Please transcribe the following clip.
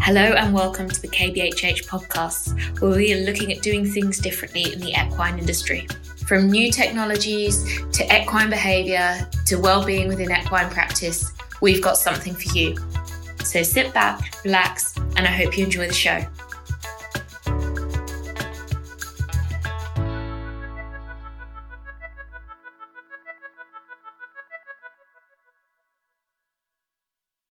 Hello and welcome to the KBHH podcast, where we are looking at doing things differently in the equine industry. From new technologies to equine behaviour to well-being within equine practice, we've got something for you. So sit back, relax, and I hope you enjoy the show.